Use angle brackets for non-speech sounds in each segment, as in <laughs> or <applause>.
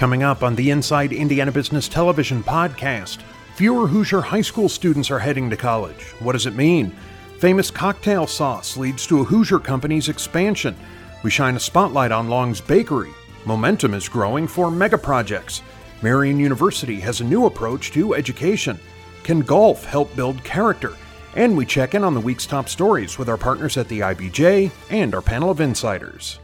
Coming up on the Inside Indiana Business Television podcast, fewer Hoosier high school students are heading to college. What does it mean? Famous cocktail sauce leads to a Hoosier company's expansion. We shine a spotlight on Long's Bakery. Momentum is growing for mega projects. Marian University has a new approach to education. Can golf help build character? And we check in on the week's top stories with our partners at the IBJ and our panel of insiders.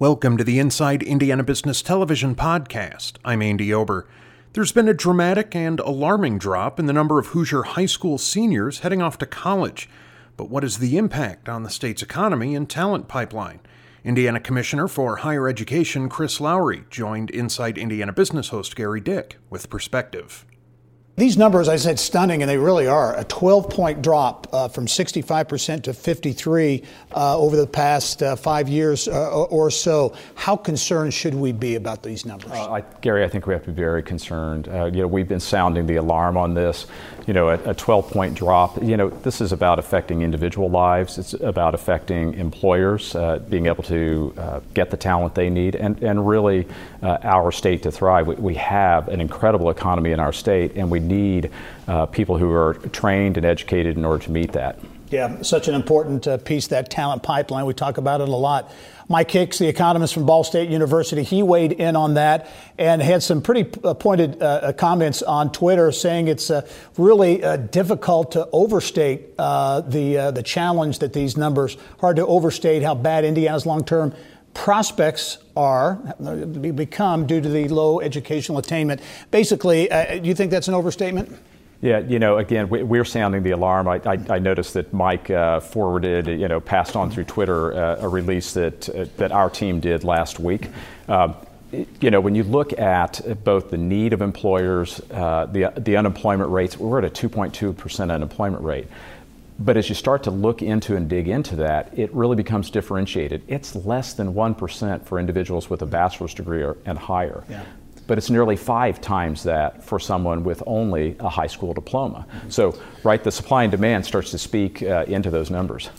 Welcome to the Inside Indiana Business Television podcast. I'm Andy Ober. There's been a dramatic and alarming drop in the number of Hoosier high school seniors heading off to college. But what is the impact on the state's economy and talent pipeline? Indiana Commissioner for Higher Education Chris Lowery joined Inside Indiana Business host Gary Dick with perspective. These numbers, I said, stunning, and they really are. A 12 point drop uh, from 65% to 53 uh, over the past uh, five years uh, or so. How concerned should we be about these numbers? Uh, I, Gary, I think we have to be very concerned. Uh, you know, we've been sounding the alarm on this. You know, a, a 12 point drop, you know, this is about affecting individual lives, it's about affecting employers being able to get the talent they need, and, and really our state to thrive. We, we have an incredible economy in our state, and we need uh, people who are trained and educated in order to meet that. Yeah, such an important uh, piece, that talent pipeline. We talk about it a lot. Mike Hicks, the economist from Ball State University, he weighed in on that and had some pretty uh, pointed uh, comments on Twitter saying it's uh, really uh, difficult to overstate uh, the, the challenge that these numbers, hard to overstate how bad Indiana's long term prospects are become due to the low educational attainment. Basically, uh, do you think that's an overstatement? Yeah, you know, again, we, are sounding the alarm. I, I, I noticed that Mike uh, forwarded, you know, passed on through Twitter uh, a release that uh, that our team did last week. Um, you know, when you look at both the need of employers, uh, the the unemployment rates, we're at a 2.2 percent unemployment rate. But as you start to look into and dig into that, it really becomes differentiated. It's less than 1% for individuals with a bachelor's degree or, and higher. Yeah. But it's nearly five times that for someone with only a high school diploma. Mm-hmm. So, right, the supply and demand starts to speak uh, into those numbers.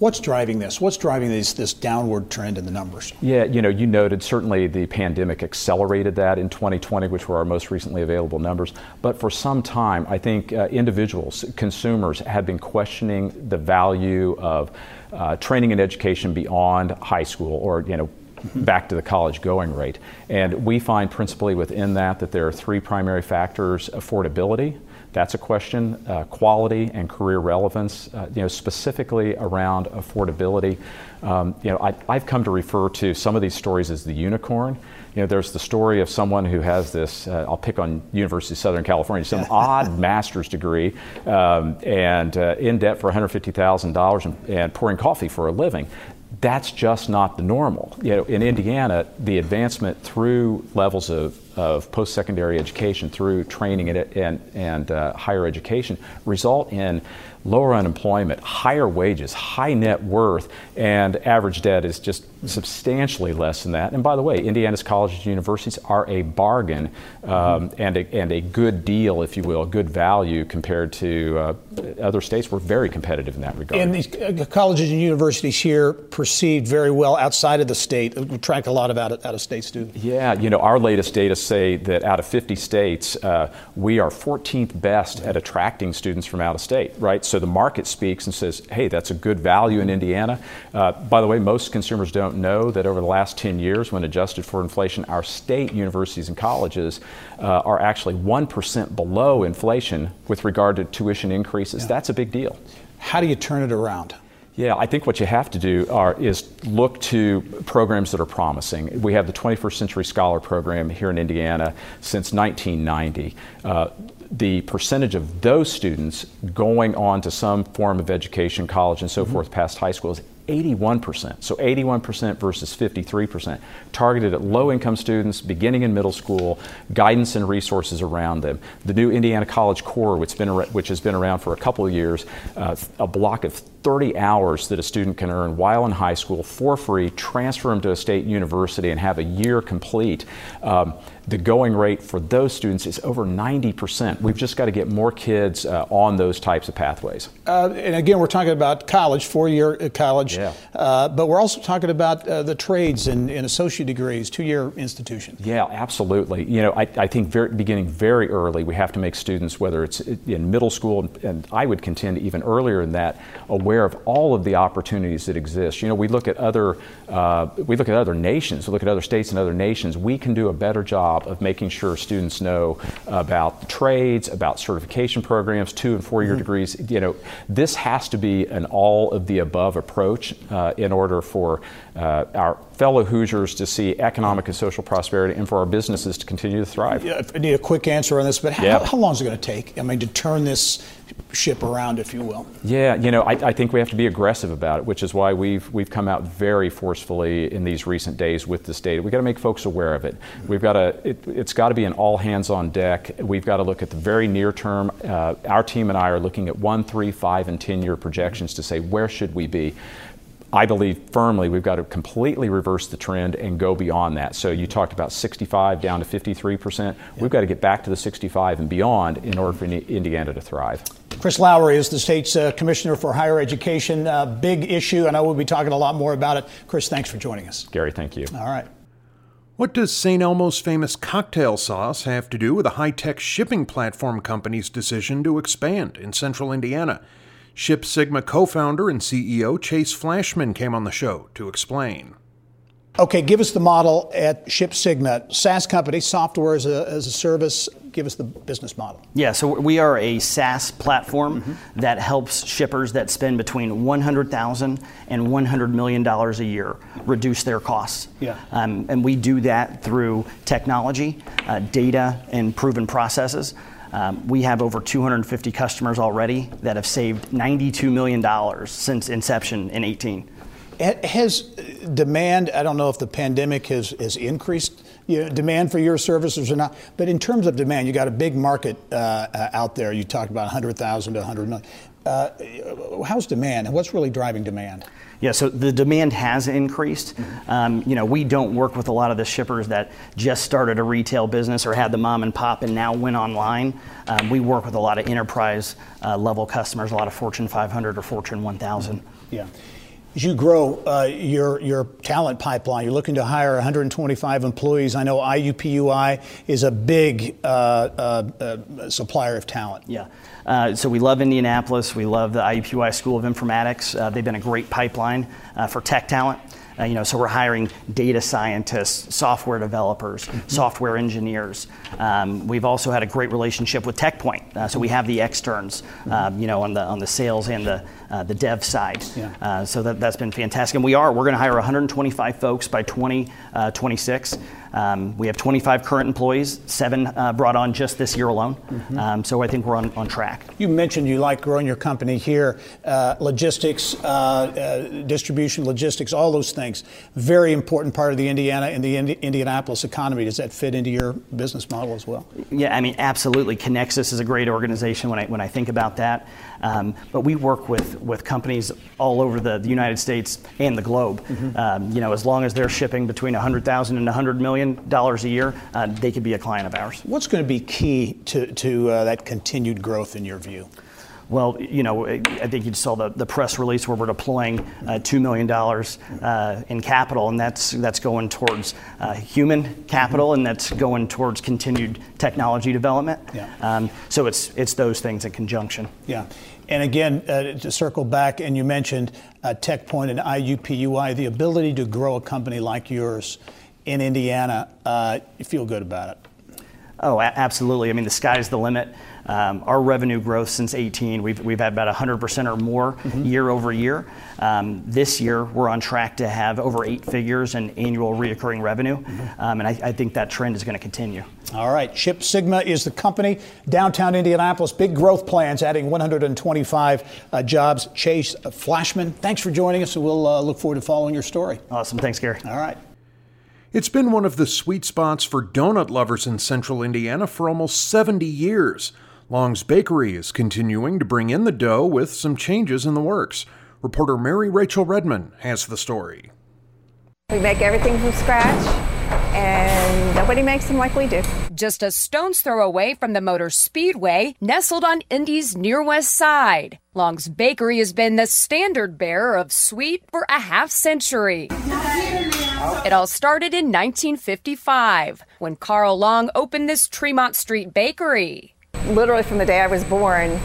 What's driving this? What's driving this, downward trend in the numbers? Yeah, you know, you noted certainly the pandemic accelerated that in 2020, which were our most recently available numbers. But for some time, I think uh, individuals, consumers, have been questioning the value of uh, training and education beyond high school or, you know, back to the college going rate. And we find principally within that that there are three primary factors affordability, that's a question. Uh, quality and career relevance, uh, you know, specifically around affordability. Um, you know, I, have come to refer to some of these stories as the unicorn. You know, there's the story of someone who has this. Uh, I'll pick on University of Southern California, some odd <laughs> master's degree, um, and uh, in debt for $150,000 and pouring coffee for a living that's just not the normal. You know, in Indiana, the advancement through levels of of post-secondary education through training and, and, and uh, higher education result in lower unemployment, higher wages, high net worth, and average debt is just substantially less than that. And by the way, Indiana's colleges and universities are a bargain um, and, a, and a good deal, if you will, a good value compared to uh, other states. We're very competitive in that regard. And these uh, colleges and universities here perceived very well outside of the state. We track a lot of out of, out of state students. Yeah, you know, our latest data say that out of 50 states, uh, we are 14th best at attracting students from out of state, right? So the market speaks and says, hey, that's a good value in Indiana. Uh, by the way, most consumers don't know that over the last 10 years, when adjusted for inflation, our state universities and colleges uh, are actually 1% below inflation with regard to tuition increases. Yeah. That's a big deal. How do you turn it around? Yeah, I think what you have to do are, is look to programs that are promising. We have the 21st Century Scholar Program here in Indiana since 1990. Uh, the percentage of those students going on to some form of education, college, and so mm-hmm. forth past high school is 81%. So 81% versus 53%. Targeted at low income students beginning in middle school, guidance and resources around them. The new Indiana College Core, which, been, which has been around for a couple of years, uh, a block of 30 hours that a student can earn while in high school for free, transfer them to a state university, and have a year complete. Um, the going rate for those students is over 90%. We've just got to get more kids uh, on those types of pathways. Uh, and again, we're talking about college, four year uh, college, yeah. uh, but we're also talking about uh, the trades and, and associate degrees, two year institutions. Yeah, absolutely. You know, I, I think very, beginning very early, we have to make students, whether it's in middle school, and I would contend even earlier than that, aware of all of the opportunities that exist. You know, we look at other, uh, we look at other nations, we look at other states and other nations. We can do a better job of making sure students know about trades, about certification programs, two and four year mm-hmm. degrees. You know, this has to be an all of the above approach uh, in order for uh, our fellow Hoosiers to see economic and social prosperity and for our businesses to continue to thrive. Yeah, I need a quick answer on this, but how, yeah. how long is it going to take? I mean, to turn this ship around, if you will. Yeah, you know, I, I, think we have to be aggressive about it, which is why we've we've come out very forcefully in these recent days with this data. We've got to make folks aware of it. We've got to. It, has got to be an all hands on deck. We've got to look at the very near term. Uh, our team and I are looking at one, three, five, and ten year projections to say where should we be. I believe firmly we've got to completely reverse the trend and go beyond that. So you talked about 65 down to 53 percent. We've got to get back to the 65 and beyond in order for Indiana to thrive. Chris Lowery is the state's uh, commissioner for higher education. Uh, big issue, and I will be talking a lot more about it. Chris, thanks for joining us. Gary, thank you. All right. What does St. Elmo's famous cocktail sauce have to do with a high tech shipping platform company's decision to expand in central Indiana? Ship Sigma co founder and CEO Chase Flashman came on the show to explain. Okay, give us the model at Ship Sigma, SaaS company, software as a, as a service. Give us the business model. Yeah, so we are a SaaS platform mm-hmm. that helps shippers that spend between $100,000 and $100 million a year reduce their costs. Yeah. Um, and we do that through technology, uh, data, and proven processes. Um, we have over 250 customers already that have saved $92 million since inception in 18. Has demand, I don't know if the pandemic has, has increased you know, demand for your services or not, but in terms of demand, you got a big market uh, out there. You talked about 100,000 to 100 million. Uh, how's demand and what's really driving demand? Yeah, so the demand has increased. Mm-hmm. Um, you know, we don't work with a lot of the shippers that just started a retail business or had the mom and pop and now went online. Um, we work with a lot of enterprise uh, level customers, a lot of Fortune 500 or Fortune 1000. Yeah. As you grow uh, your your talent pipeline, you're looking to hire 125 employees. I know IUPUI is a big uh, uh, uh, supplier of talent. Yeah. Uh, so we love Indianapolis. We love the IUPUI School of Informatics. Uh, they've been a great pipeline for tech talent. Uh, you know, so we're hiring data scientists, software developers, mm-hmm. software engineers. Um, we've also had a great relationship with TechPoint, uh, so we have the externs, mm-hmm. um, you know, on the on the sales and the uh, the dev side. Yeah. Uh, so that, that's been fantastic. And we are we're going to hire 125 folks by 2026. 20, um, we have 25 current employees, seven uh, brought on just this year alone. Mm-hmm. Um, so I think we're on, on track. You mentioned you like growing your company here, uh, logistics, uh, uh distribution, logistics, all those things. Very important part of the Indiana and the Indi- Indianapolis economy. Does that fit into your business model as well? Yeah, I mean, absolutely. Conexus is a great organization when I, when I think about that. Um, but we work with, with companies all over the, the United States and the globe. Mm-hmm. Um, you know, as long as they're shipping between 100,000 and 100 million dollars a year, uh, they could be a client of ours. What's going to be key to, to uh, that continued growth in your view? Well, you know, I think you saw the, the press release where we're deploying uh, $2 million uh, in capital, and that's, that's going towards uh, human capital and that's going towards continued technology development. Yeah. Um, so it's, it's those things in conjunction. Yeah. And again, uh, to circle back, and you mentioned uh, TechPoint and IUPUI, the ability to grow a company like yours in Indiana, uh, you feel good about it? Oh, absolutely. I mean, the sky's the limit. Um, our revenue growth since 18, we've, we've had about 100% or more mm-hmm. year over year. Um, this year, we're on track to have over eight figures in annual reoccurring revenue, mm-hmm. um, and I, I, think that trend is going to continue. All right, Ship Sigma is the company. Downtown Indianapolis, big growth plans, adding 125 uh, jobs. Chase Flashman, thanks for joining us, and we'll uh, look forward to following your story. Awesome, thanks, Gary. All right. It's been one of the sweet spots for donut lovers in central Indiana for almost 70 years. Long's Bakery is continuing to bring in the dough with some changes in the works. Reporter Mary Rachel Redmond has the story. We make everything from scratch, and nobody makes them like we do. Just a stone's throw away from the Motor Speedway, nestled on Indy's near west side. Long's Bakery has been the standard bearer of sweet for a half century. It all started in 1955 when Carl Long opened this Tremont Street bakery. Literally from the day I was born,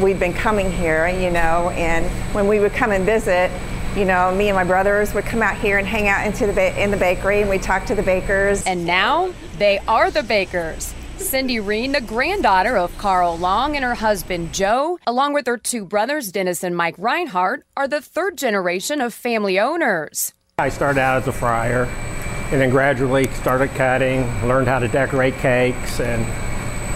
we'd been coming here, you know, and when we would come and visit, you know, me and my brothers would come out here and hang out into the ba- in the bakery, and we'd talk to the bakers. And now they are the bakers. Cindy Reen, the granddaughter of Carl Long and her husband Joe, along with her two brothers Dennis and Mike Reinhardt, are the third generation of family owners. I started out as a fryer and then gradually started cutting, learned how to decorate cakes and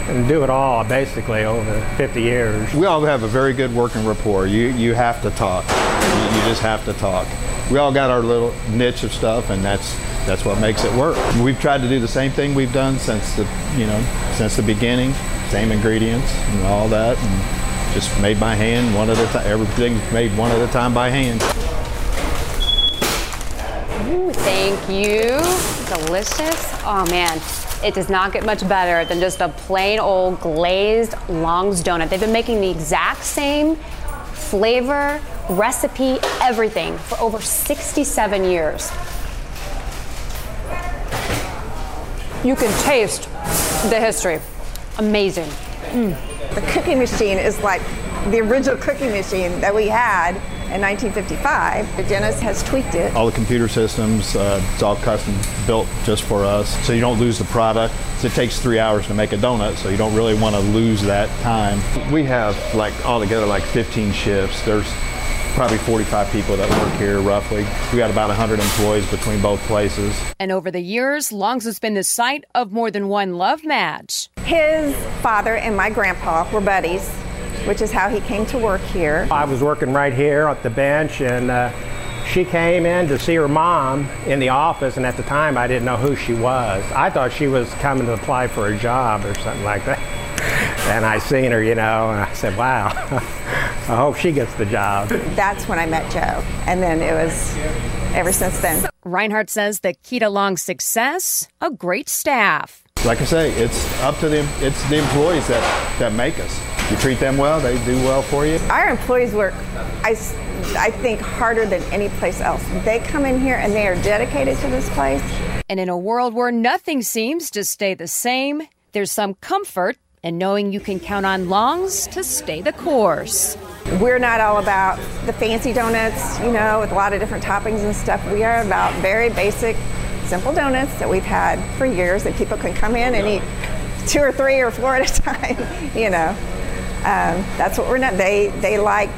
and do it all basically over 50 years. We all have a very good working rapport. You you have to talk. You, you just have to talk. We all got our little niche of stuff, and that's that's what makes it work. We've tried to do the same thing we've done since the you know since the beginning, same ingredients and all that, and just made by hand, one at a time. Everything's made one at a time by hand. Ooh, thank you. Delicious. Oh man, it does not get much better than just a plain old glazed Long's donut. They've been making the exact same flavor, recipe, everything for over 67 years. You can taste the history. Amazing. Mm. The cooking machine is like the original cooking machine that we had in 1955. The Dennis has tweaked it. All the computer systems, uh, it's all custom built just for us, so you don't lose the product. So it takes three hours to make a donut, so you don't really want to lose that time. We have like altogether like 15 shifts. There's probably 45 people that work here roughly. We got about 100 employees between both places. And over the years, Long's has been the site of more than one love match. His father and my grandpa were buddies, which is how he came to work here. I was working right here at the bench and uh, she came in to see her mom in the office and at the time I didn't know who she was. I thought she was coming to apply for a job or something like that. <laughs> And I seen her, you know, and I said, wow, <laughs> I hope she gets the job. That's when I met Joe. And then it was ever since then. Reinhardt says the key to Long's success, a great staff. Like I say, it's up to the, It's the employees that, that make us. You treat them well, they do well for you. Our employees work, I, I think, harder than any place else. They come in here and they are dedicated to this place. And in a world where nothing seems to stay the same, there's some comfort in knowing you can count on Long's to stay the course. We're not all about the fancy donuts, you know, with a lot of different toppings and stuff. We are about very basic, simple donuts that we've had for years, and people can come in and eat two or three or four at a <laughs> time. You know, um, that's what we're not. They they like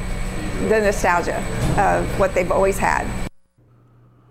the nostalgia of what they've always had.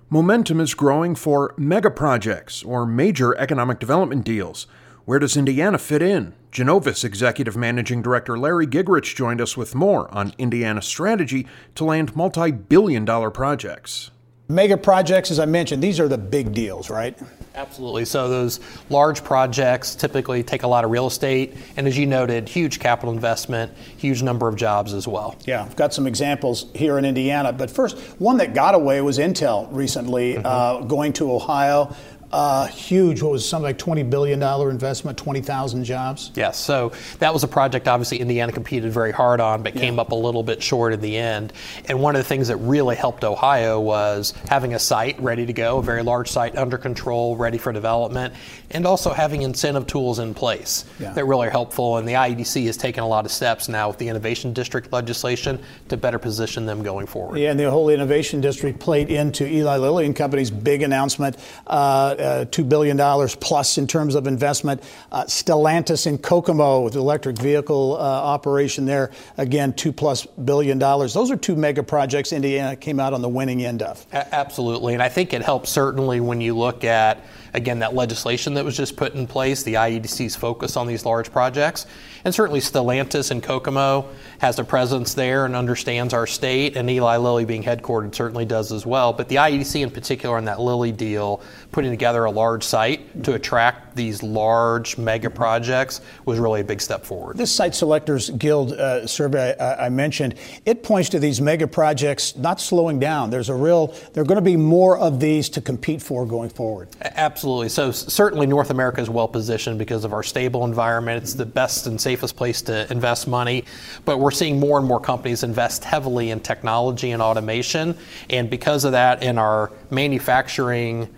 Momentum is growing for mega projects or major economic development deals. Where does Indiana fit in? Ginovus Executive Managing Director Larry Gigerich joined us with more on Indiana's strategy to land multi billion dollar projects. Mega projects, as I mentioned, these are the big deals, right? Absolutely. So those large projects typically take a lot of real estate, and as you noted, huge capital investment, huge number of jobs as well. Yeah, I've got some examples here in Indiana. But first, one that got away was Intel recently uh, going to Ohio. Uh, huge, what was something like $20 billion investment, 20,000 jobs? Yes, so that was a project obviously Indiana competed very hard on, but came up a little bit short in the end. And one of the things that really helped Ohio was having a site ready to go, a very large site under control, ready for development, and also having incentive tools in place Yeah. that really are helpful. And the IEDC has taken a lot of steps now with the Innovation District legislation to better position them going forward. Yeah, and the whole innovation district played into Eli Lilly and Company's big announcement, uh, uh, $2 billion plus in terms of investment. Uh, Stellantis in Kokomo with the electric vehicle uh, operation there, again, two plus billion dollars. Those are two mega projects Indiana came out on the winning end of. A- Absolutely, and I think it helps certainly when you look at again that legislation that was just put in place, the IEDC's focus on these large projects, and certainly Stellantis in Kokomo has a presence there and understands our state, and Eli Lilly being headquartered certainly does as well. But the IEDC in particular on that Lilly deal, putting together together a large site to attract these large mega projects was really a big step forward. This Site Selectors Guild uh, survey I, I, mentioned, it points to these mega projects not slowing down. There's a real, there are going to be more of these to compete for going forward. Absolutely. So certainly North America is well positioned because of our stable environment. It's the best and safest place to invest money. But we're seeing more and more companies invest heavily in technology and automation. And because of that, in our manufacturing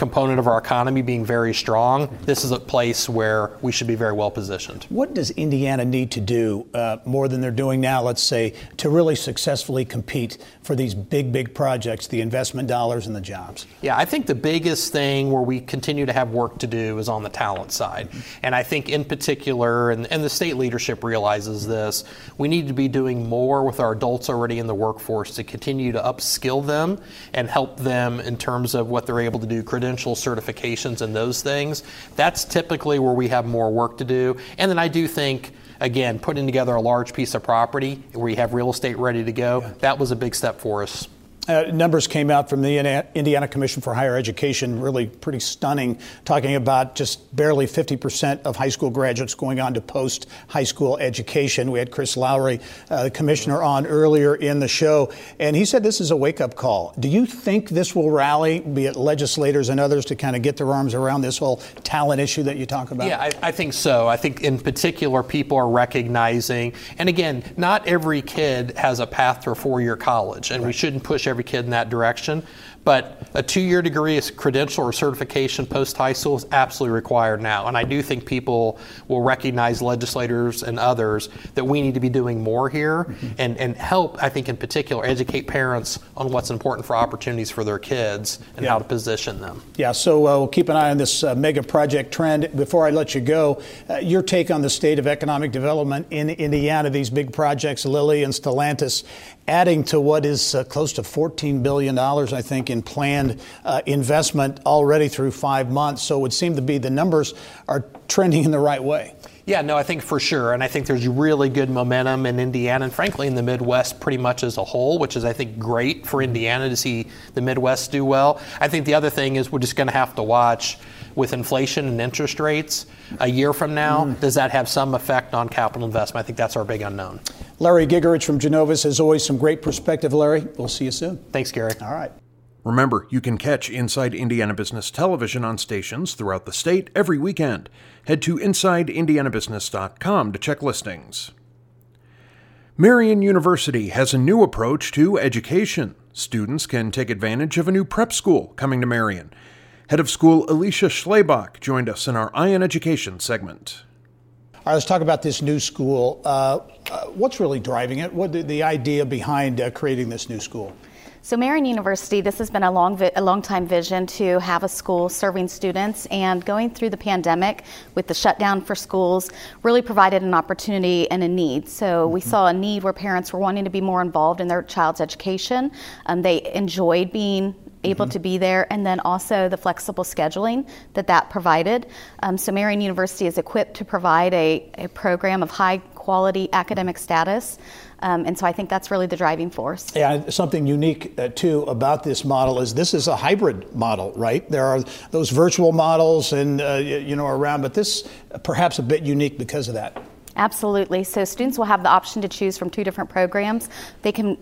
component of our economy being very strong, this is a place where we should be very well positioned. What does Indiana need to do uh, more than they're doing now, let's say, to really successfully compete for these big, big projects, the investment dollars and the jobs? Yeah, I think the biggest thing where we continue to have work to do is on the talent side. And I think, in particular, and, and the state leadership realizes this, we need to be doing more with our adults already in the workforce to continue to upskill them and help them in terms of what they're able to do credentials credential certifications and those things. That's typically where we have more work to do. And then I do think again, putting together a large piece of property where you have real estate ready to go, yeah. that was a big step for us. Uh, numbers came out from the Indiana Commission for Higher Education, really pretty stunning, talking about just barely 50% of high school graduates going on to post high school education. We had Chris Lowery, uh, the commissioner, on earlier in the show, and he said this is a wake up call. Do you think this will rally, be it legislators and others, to kind of get their arms around this whole talent issue that you talk about? Yeah, I, I think so. I think in particular, people are recognizing, and again, not every kid has a path to a four year college, and right. we shouldn't push every kid in that direction. But a two year degree, a credential or certification post high school is absolutely required now. And I do think people will recognize legislators and others that we need to be doing more here mm-hmm. and, and help, I think, in particular, educate parents on what's important for opportunities for their kids and yeah. how to position them. Yeah, so uh, we'll keep an eye on this uh, mega project trend. Before I let you go, uh, your take on the state of economic development in Indiana, these big projects, Lilly and Stellantis, adding to what is uh, close to $14 billion, I think, in planned uh, investment already through five months. So it would seem to be the numbers are trending in the right way. Yeah, no, I think for sure. And I think there's really good momentum in Indiana and frankly in the Midwest pretty much as a whole, which is, I think, great for Indiana to see the Midwest do well. I think the other thing is we're just going to have to watch with inflation and interest rates a year from now. Mm. Does that have some effect on capital investment? I think that's our big unknown. Larry Gigerich from Ginovus, as always, some great perspective, Larry. We'll see you soon. Thanks, Gary. All right. Remember, you can catch Inside Indiana Business Television on stations throughout the state every weekend. Head to InsideIndianaBusiness.com to check listings. Marian University has a new approach to education. Students can take advantage of a new prep school coming to Marian. Head of school Alicia Schlebach joined us in our Ion Education segment. All right, let's talk about this new school. Uh, uh, what's really driving it? What the, the idea behind uh, creating this new school? So, Marian University, this has been a long, vi- a long time vision to have a school serving students, and going through the pandemic with the shutdown for schools really provided an opportunity and a need. So, mm-hmm. we saw a need where parents were wanting to be more involved in their child's education. Um, they enjoyed being able mm-hmm. to be there, and then also the flexible scheduling that that provided. Um, so Marian University is equipped to provide a, a program of high quality academic status. Um, and so I think that's really the driving force. Yeah, something unique uh, too about this model is this is a hybrid model, right? There are those virtual models and uh, you know around, but this perhaps a bit unique because of that. Absolutely. So students will have the option to choose from two different programs. They can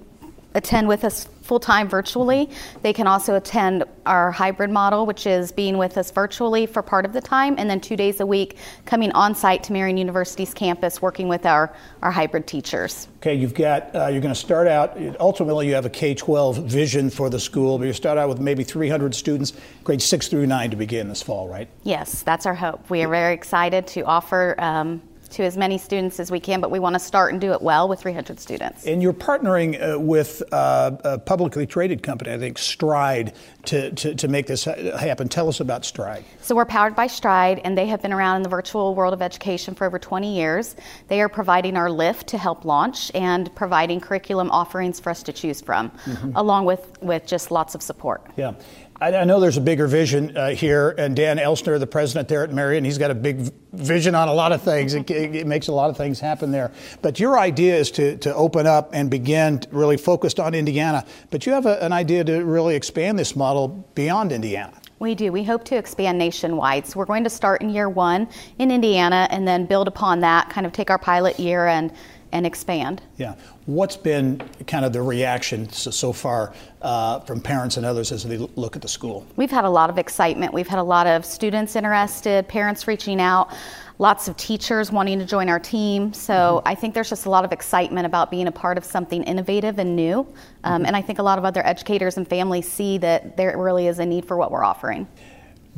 attend with us full time virtually. They can also attend our hybrid model, which is being with us virtually for part of the time and then two days a week coming on site to Marian University's campus working with our, our hybrid teachers. Okay, you've got, uh, you're going to start out, ultimately, you have a K 12 vision for the school, but you start out with maybe 300 students, grades 6 through 9 to begin this fall, right? Yes, that's our hope. We are very excited to offer um, to as many students as we can, but we want to start and do it well with 300 students. And you're partnering uh, with uh, a publicly traded company, I think Stride, to, to, to, make this happen. Tell us about Stride. So, we're powered by Stride, and they have been around in the virtual world of education for over 20 years. They are providing our lift to help launch and providing curriculum offerings for us to choose from, mm-hmm. along with, with just lots of support. Yeah. I, know there's a bigger vision uh, here, and Dan Elsener, the president there at Marian, he's got a big vision on a lot of things. It, it, makes a lot of things happen there. But your idea is to, to open up and begin really focused on Indiana. But you have a, an idea to really expand this model beyond Indiana. We do. We hope to expand nationwide. So we're going to start in year one in Indiana and then build upon that, kind of take our pilot year and and expand. Yeah. What's been kind of the reaction so, so far uh, from parents and others as they look at the school? We've had a lot of excitement. We've had a lot of students interested, parents reaching out lots of teachers wanting to join our team. So mm-hmm. I think there's just a lot of excitement about being a part of something innovative and new. Um, mm-hmm. And I think a lot of other educators and families see that there really is a need for what we're offering.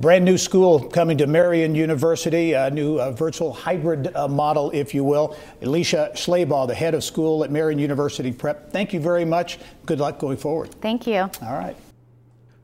Brand new school coming to Marian University, a new uh, virtual hybrid uh, model, if you will. Alicia Schleybaugh, the head of school at Marian University Prep, thank you very much. Good luck going forward. Thank you. All right.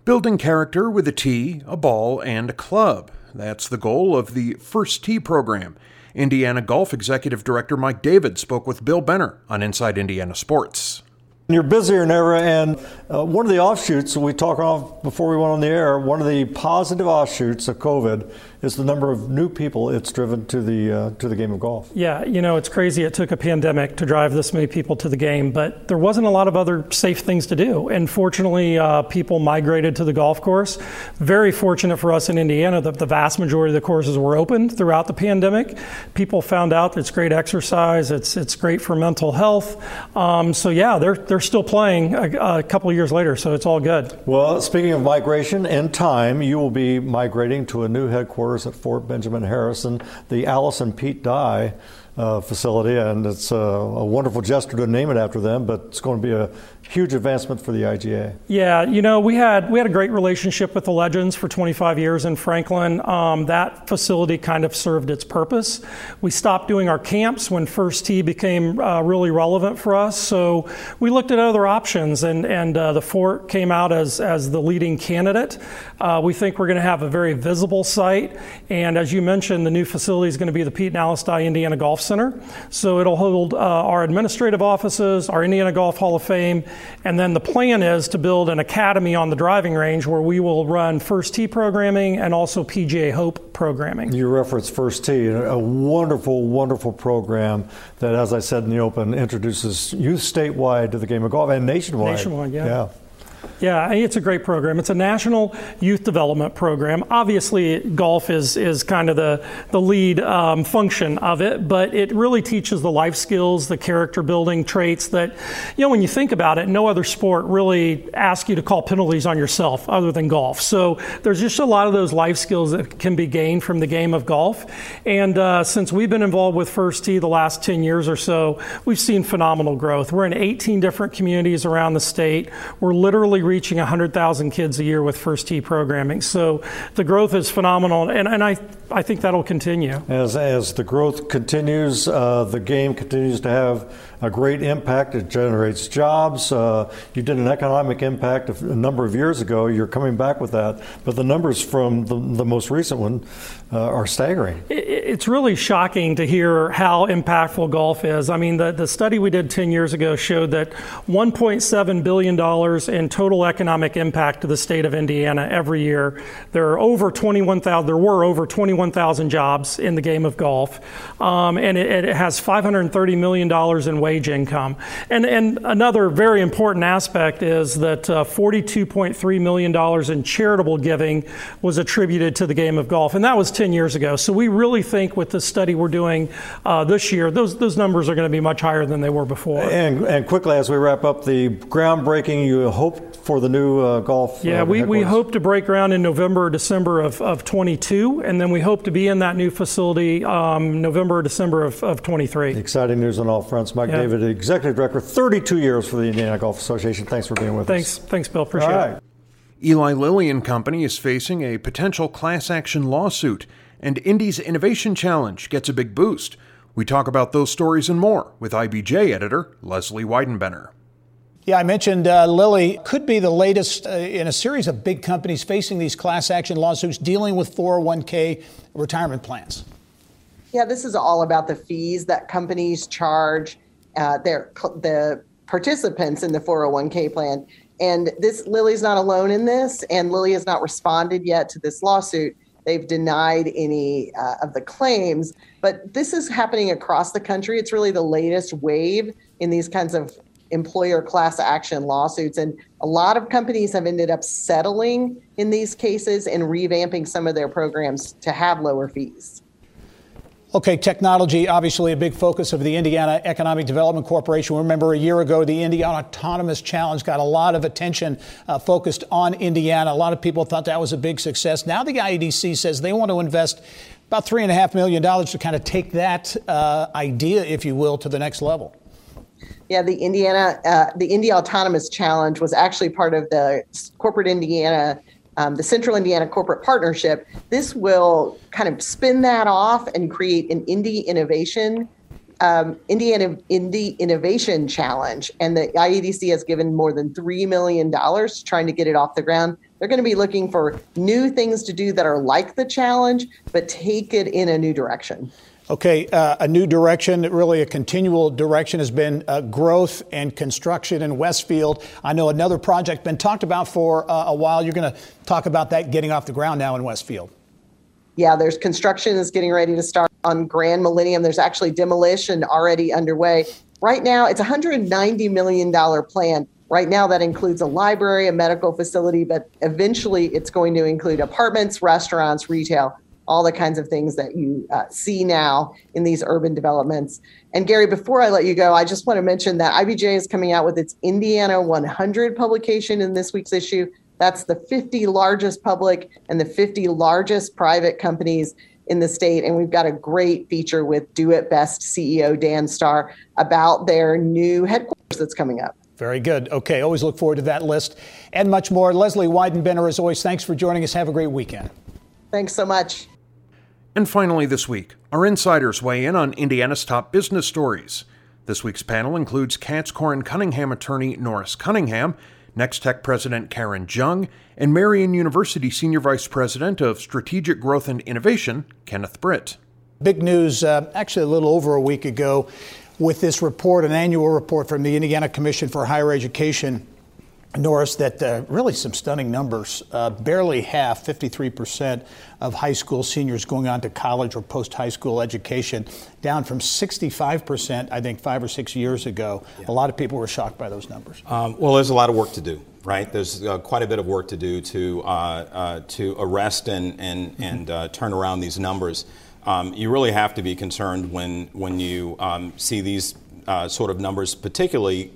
Building character with a tee, a ball, and a club. That's the goal of the First Tee program. Indiana Golf Executive Director Mike David spoke with Bill Benner on Inside Indiana Sports. You're busier than ever, and uh, one of the offshoots we talked off before we went on the air. One of the positive offshoots of COVID is the number of new people it's driven to the uh, to the game of golf. Yeah, you know it's crazy. It took a pandemic to drive this many people to the game, but there wasn't a lot of other safe things to do. And fortunately, uh, people migrated to the golf course. Very fortunate for us in Indiana that the vast majority of the courses were open throughout the pandemic. People found out that it's great exercise. It's it's great for mental health. Um, so yeah, they're they're still playing a, a couple years later, so it's all good. Well, speaking of migration, and time you will be migrating to a new headquarters at Fort Benjamin Harrison, the Alice and Pete Dye uh, facility, and it's a, a, wonderful gesture to name it after them. But it's going to be a huge advancement for the IGA. Yeah, you know, we had we had a great relationship with the Legends for 25 years in Franklin. Um, that facility kind of served its purpose. We stopped doing our camps when First Tee became uh, really relevant for us, so we looked at other options, and and uh, the Fort came out as as the leading candidate. Uh, we think we're going to have a very visible site, and as you mentioned, the new facility is going to be the Pete and Dye Indiana Golf Center. So it'll hold uh, our administrative offices, our Indiana Golf Hall of Fame and then the plan is to build an academy on the driving range where we will run First Tee programming and also PGA Hope programming. You reference First Tee, a wonderful, wonderful program that, as I said in the open, introduces youth statewide to the game of golf and nationwide. Nationwide, yeah. yeah. Yeah, it's a great program. It's a national youth development program. Obviously, golf is, is kind of the, the lead um, function of it, but it really teaches the life skills, the character building traits that, you know, when you think about it, no other sport really asks you to call penalties on yourself other than golf. So there's just a lot of those life skills that can be gained from the game of golf. And uh, since we've been involved with First Tee the last 10 years or so, we've seen phenomenal growth. We're in 18 different communities around the state. We're literally reaching 100,000 kids a year with First Tee programming. So the growth is phenomenal, and, and I, I think that'll continue. As, as the growth continues, uh, the game continues to have a great impact. It generates jobs. Uh, you did an economic impact a number of years ago. You're coming back with that. But the numbers from the, the most recent one uh, are staggering. It's really shocking to hear how impactful golf is. I mean, the, the study we did 10 years ago showed that $1.7 billion in total economic impact to the state of Indiana every year. There are over 21,000, there were over 21,000 jobs in the game of golf. Um, and it, it has $530 million in wage income. And, and another very important aspect is that uh, $42.3 million in charitable giving was attributed to the game of golf. And that was 10 years ago. So we really think with the study we're doing uh, this year, those, those numbers are going to be much higher than they were before. And, and quickly, as we wrap up, the groundbreaking you hope for the new uh, golf. Yeah, uh, we, we hope to break ground in November or December of, of 22, and then we hope to be in that new facility um, November or December of, of 23. Exciting news on all fronts. Mike yeah. David, Executive Director, 32 years for the Indiana Golf Association. Thanks for being with Thanks. us. Thanks, thanks, Bill. Appreciate it. Eli Lilly and Company is facing a potential class action lawsuit, and Indy's Innovation Challenge gets a big boost. We talk about those stories and more with IBJ editor Leslie Weidenbener. Yeah, I mentioned uh, Lilly could be the latest uh, in a series of big companies facing these class action lawsuits dealing with 401k retirement plans. Yeah, this is all about the fees that companies charge uh, their the participants in the 401k plan. And this Lilly's not alone in this, and Lilly has not responded yet to this lawsuit. They've denied any uh, of the claims, but this is happening across the country. It's really the latest wave in these kinds of employer class action lawsuits. And a lot of companies have ended up settling in these cases and revamping some of their programs to have lower fees. Okay, technology, obviously a big focus of the Indiana Economic Development Corporation. Remember, a year ago, the Indiana Autonomous Challenge got a lot of attention uh, focused on Indiana. A lot of people thought that was a big success. Now, the IEDC says they want to invest about $3.5 million to kind of take that uh, idea, if you will, to the next level. Yeah, the Indiana, uh, the Indy Autonomous Challenge was actually part of the corporate Indiana um, the Central Indiana Corporate Partnership, this will kind of spin that off and create an Indy innovation, um, Indiana Indy Innovation Challenge. And the IEDC has given more than $3 million trying to get it off the ground. They're going to be looking for new things to do that are like the challenge, but take it in a new direction. Okay, uh, a new direction, really a continual direction has been uh, growth and construction in Westfield. I know another project been talked about for uh, a while. You're going to talk about that getting off the ground now in Westfield. Yeah, there's construction is getting ready to start on Grand Millennium. There's actually demolition already underway. Right now, it's a $190 million plan. Right now, that includes a library, a medical facility, but eventually it's going to include apartments, restaurants, retail all the kinds of things that you uh, see now in these urban developments. And Gary, before I let you go, I just want to mention that IBJ is coming out with its Indiana 100 publication in this week's issue. That's the 50 largest public and the 50 largest private companies in the state. And we've got a great feature with Do It Best CEO Dan Starr about their new headquarters that's coming up. Very good. Okay, always look forward to that list and much more. Leslie Weidenbener, as always, thanks for joining us. Have a great weekend. Thanks so much. And finally, this week, our insiders weigh in on Indiana's top business stories. This week's panel includes Katz Korin Cunningham attorney Norris Cunningham, Nextech President Karen Jung, and Marian University Senior Vice President of Strategic Growth and Innovation, Kenneth Britt. Big news, uh, actually, a little over a week ago, with this report, an annual report from the Indiana Commission for Higher Education Norris, that uh, really some stunning numbers. Uh, barely half, 53% of high school seniors going on to college or post high school education, down from 65%, I think, five or six years ago. Yeah. A lot of people were shocked by those numbers. Um, well, there's a lot of work to do, right? There's uh, quite a bit of work to do to, uh, uh, to arrest and, and, mm-hmm. and uh, turn around these numbers. Um, you really have to be concerned when, when you um, see these sort of numbers, particularly.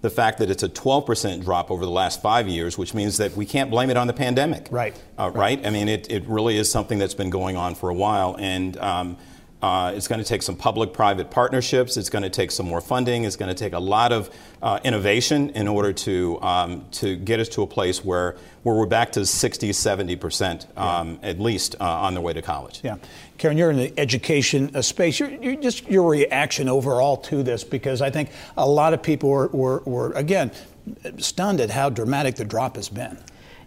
The fact that it's a 12% drop over the last five years, which means that we can't blame it on the pandemic. Right. Uh, right. right. I mean, it, it really is something that's been going on for a while. And um, uh, it's going to take some public private partnerships. It's going to take some more funding. It's going to take a lot of uh, innovation in order to, um, to get us to a place where, where we're back to 60, 70% um, yeah. at least uh, on the way to college. Yeah. Karen, you're in the education uh, space. You're, you're just your reaction overall to this, because I think a lot of people were, were, were again, stunned at how dramatic the drop has been.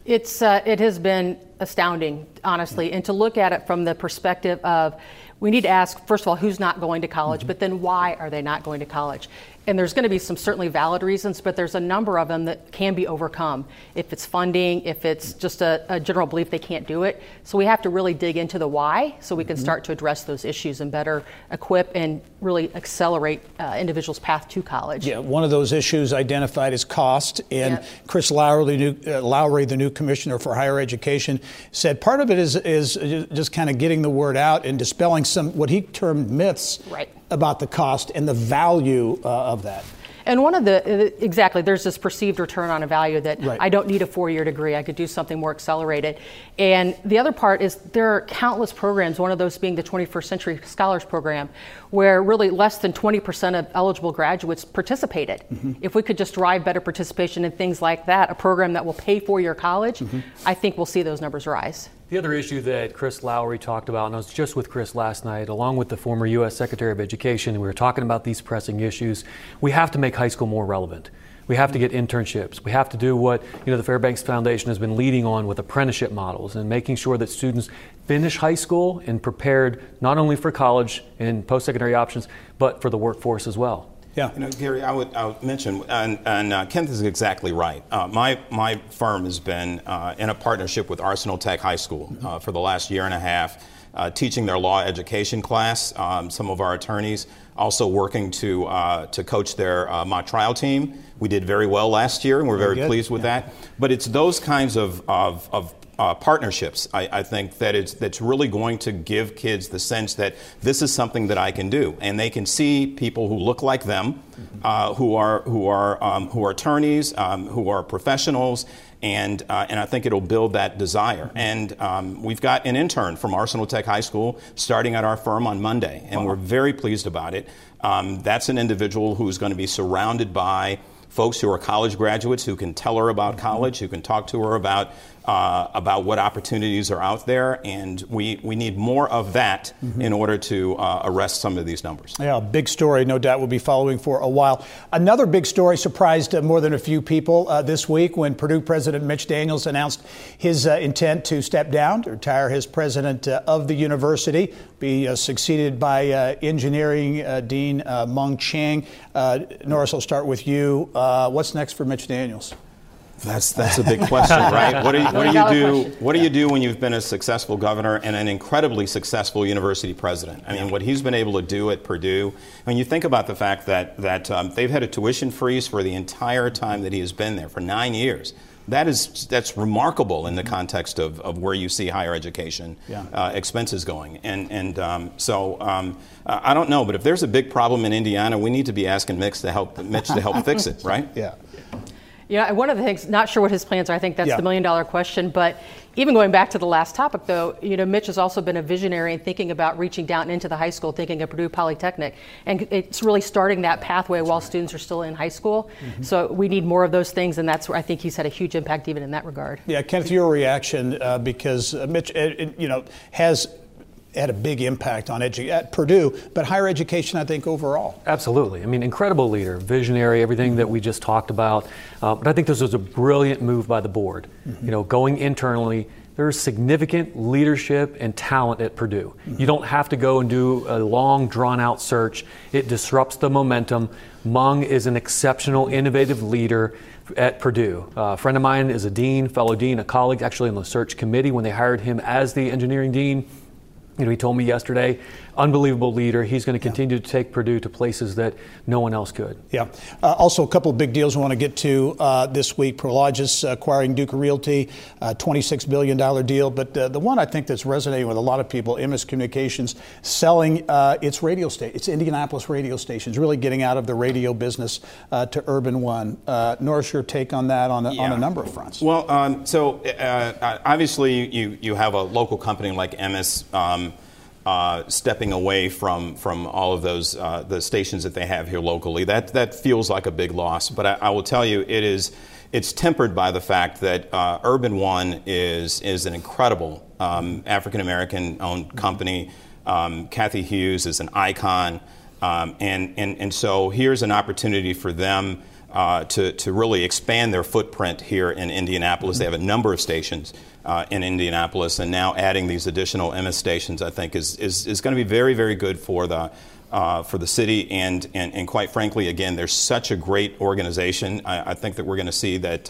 It's, uh, it has been astounding, honestly, and to look at it from the perspective of we need to ask, first of all, who's not going to college, mm-hmm. but then why are they not going to college? And there's going to be some certainly valid reasons, but there's a number of them that can be overcome. If it's funding, if it's just a, a general belief they can't do it. So we have to really dig into the why so we can mm-hmm. start to address those issues and better equip and really accelerate uh, individuals' path to college. Yeah, one of those issues identified is cost. And yep. Chris Lowery the, new, uh, Lowery, the new commissioner for higher education, said part of it is, is just kind of getting the word out and dispelling some what he termed myths right. about the cost and the value uh, of that. And one of the, exactly, there's this perceived return on a value that right. I don't need a four year degree, I could do something more accelerated. And the other part is there are countless programs, one of those being the 21st Century Scholars Program, where really less than 20% of eligible graduates participated. Mm-hmm. If we could just drive better participation in things like that, a program that will pay for your college, mm-hmm. I think we'll see those numbers rise. The other issue that Chris Lowery talked about, and I was just with Chris last night, along with the former U.S. Secretary of Education, we were talking about these pressing issues. We have to make high school more relevant. We have to get internships. We have to do what you know the Fairbanks Foundation has been leading on with apprenticeship models and making sure that students finish high school and prepared not only for college and post-secondary options, but for the workforce as well. Yeah. You know, Gary, I would, I would mention, and, and uh, Kenneth is exactly right. Uh, my, my firm has been uh, in a partnership with Arsenal Tech High School uh, for the last year and a half, uh, teaching their law education class. Um, some of our attorneys also working to, uh, to coach their mock trial team. We did very well last year, and we're very, Very pleased with that. But it's those kinds of, of, of uh, partnerships, I, I think that it's that's really going to give kids the sense that this is something that I can do, and they can see people who look like them, uh, who are who are um, who are attorneys, um, who are professionals. And, uh, and I think it'll build that desire. And um, we've got an intern from Arsenal Tech High School starting at our firm on Monday, and we're very pleased about it. Um, that's an individual who's going to be surrounded by folks who are college graduates who can tell her about college, who can talk to her about uh, about what opportunities are out there, and we, we need more of that in order to uh, arrest some of these numbers. Yeah, big story, no doubt, we'll be following for a while. Another big story surprised uh, more than a few people uh, this week when Purdue President Mitch Daniels announced his uh, intent to step down, to retire as president uh, of the university, be uh, succeeded by uh, engineering uh, dean uh, Mung Chiang. Uh, Norris, I'll start with you. Uh, what's next for Mitch Daniels? That's that's a big question, <laughs> right? What do you, what do you do? What do you do when you've been a successful governor and an incredibly successful university president? I mean, what he's been able to do at Purdue. When you think about the fact that that um, they've had a tuition freeze for the entire time that he has been there for nine years. That is that's remarkable in the context of, of where you see higher education Yeah. uh, expenses going, and and um, so um, uh, I don't know, but if there's a big problem in Indiana, we need to be asking Mitch to help Mitch to help fix it, <laughs> right? Yeah. Yeah, one of the things, not sure what his plans are. I think that's Yeah. the million dollar question. But even going back to the last topic, though, you know, Mitch has also been a visionary in thinking about reaching down into the high school, thinking of Purdue Polytechnic, and it's really starting that pathway while students are still in high school. Mhm. So we need more of those things, and that's where I think he's had a huge impact even in that regard. Yeah, Kenneth, your reaction uh, because uh, Mitch, uh, you know, has had a big impact on edu- at Purdue, but higher education, I think, overall. Absolutely. I mean, incredible leader, visionary, everything that we just talked about. Uh, but I think this was a brilliant move by the board. You know, going internally, there's significant leadership and talent at Purdue. You don't have to go and do a long, drawn out search, it disrupts the momentum. Mung is an exceptional, innovative leader at Purdue. Uh, a friend of mine is a dean, fellow dean, a colleague actually on the search committee when they hired him as the engineering dean. You know, he told me yesterday, unbelievable leader. He's going to continue to take Purdue to places that no one else could. Yeah. Uh, also, a couple of big deals we want to get to uh, this week. Prologis acquiring Duke Realty, uh, $26 billion deal. But uh, the one I think that's resonating with a lot of people, Emmis Communications, selling uh, its radio station, its Indianapolis radio stations, really getting out of the radio business uh, to Urban One. Uh, Norris, your take on that on a, on a number of fronts? Well, um, so uh, obviously you, you have a local company like Emmis um, uh, stepping away from, from all of those uh, the stations that they have here locally. That that feels like a big loss. But I, I will tell you, it is it's tempered by the fact that uh, Urban One is is an incredible um, African American owned company. Um, Cathy Hughes is an icon, um, and, and and so here's an opportunity for them uh, to, to really expand their footprint here in Indianapolis. They have a number of stations uh, in Indianapolis, and now adding these additional Emmis stations, I think, is, is, is going to be very, very good for the, uh, for the city. And, and, and quite frankly, again, there's such a great organization. I, I think that we're going to see that,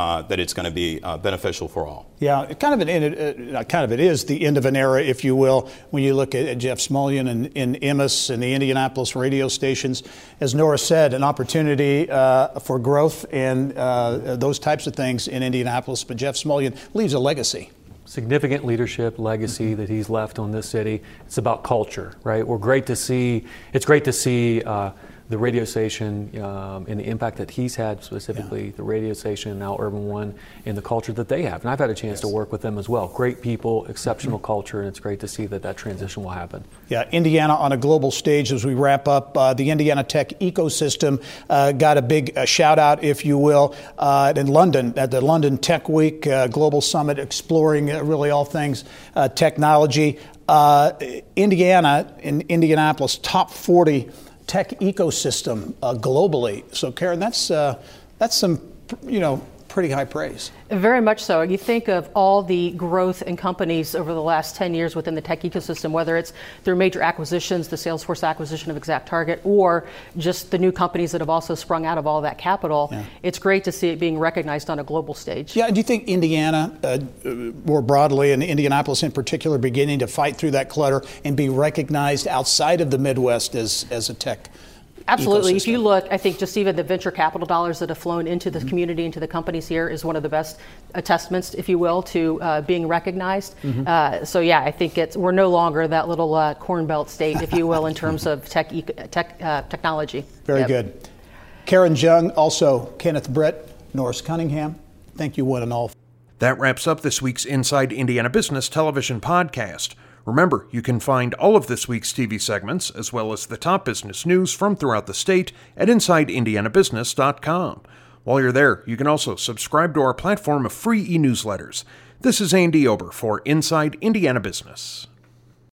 uh, uh, that it's going to be uh, beneficial for all. Yeah, kind of an end, uh, kind of it is the end of an era, if you will, when you look at Jeff Smulyan and in Emmis and the Indianapolis radio stations. As Nora said, an opportunity uh, for growth and uh, those types of things in Indianapolis. But Jeff Smulyan leaves a legacy. significant leadership legacy that he's left on this city. It's about culture, right? We're great to see. It's great to see uh, the radio station um, and the impact that he's had, specifically the radio station now Urban One, and the culture that they have. And I've had a chance to work with them as well. Great people, exceptional culture, and it's great to see that that transition will happen. Yeah, Indiana on a global stage as we wrap up. Uh, the Indiana tech ecosystem uh, got a big uh, shout out, if you will, uh, in London at the London Tech Week uh, Global Summit, exploring uh, really all things uh, technology. Uh, Indiana in Indianapolis, top 40 tech ecosystem uh, globally. So, Karen, that's uh, that's some you know pretty high praise. Very much so. You think of all the growth in companies over the last 10 years within the tech ecosystem, whether it's through major acquisitions, the Salesforce acquisition of ExactTarget, or just the new companies that have also sprung out of all that capital. Yeah. It's great to see it being recognized on a global stage. Yeah, do you think Indiana, uh, more broadly, and Indianapolis in particular, beginning to fight through that clutter and be recognized outside of the Midwest as, as a tech? Absolutely. Ecosystem. If you look, I think just even the venture capital dollars that have flown into the mm-hmm. community, into the companies here, is one of the best attestments, if you will, to uh, being recognized. Mm-hmm. Uh, so yeah, I think it's we're no longer that little uh, corn belt state, if you will, in terms of tech tech uh, technology. Very yep. good. Karen Jung, also Kenneth Brett, Norris Cunningham. Thank you one and all. That wraps up this week's Inside Indiana Business television podcast. Remember, you can find all of this week's TV segments, as well as the top business news from throughout the state, at InsideIndianaBusiness.com. While you're there, you can also subscribe to our platform of free e newsletters. This is Andy Ober for Inside Indiana Business.